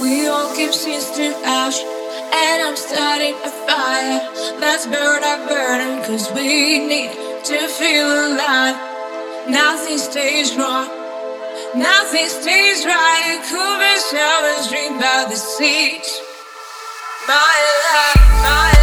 We all keep to ash, and I'm starting a fire. Let's burn our burden, cause we need to feel alive. Nothing stays wrong, nothing stays right. Cool showers, dream by the seat. My life, my